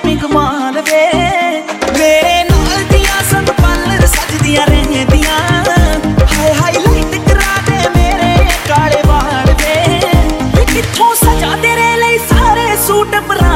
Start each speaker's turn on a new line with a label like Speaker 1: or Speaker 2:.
Speaker 1: Shopping mall ਵੇ। ਮੇਰੇ ਨਾਲ ਦੀਆਂ ਸਭ ਪਾਲਰ ਸਜਦੀਆਂ ਰਹਿੰਦੀਆਂ। ਹਾਏ ਹਾਈਲਾਈਟ ਕਰਾ ਦੇ ਮੇਰੇ ਕਾਲੇ ਵਾਲ ਵੇ। ਵੀ ਕਿੱਥੋਂ ਸਜਾ ਤੇਰੇ ਲਈ ਸਾਰੇ ਸੂਟ ਪੁਰਾਣਿਆ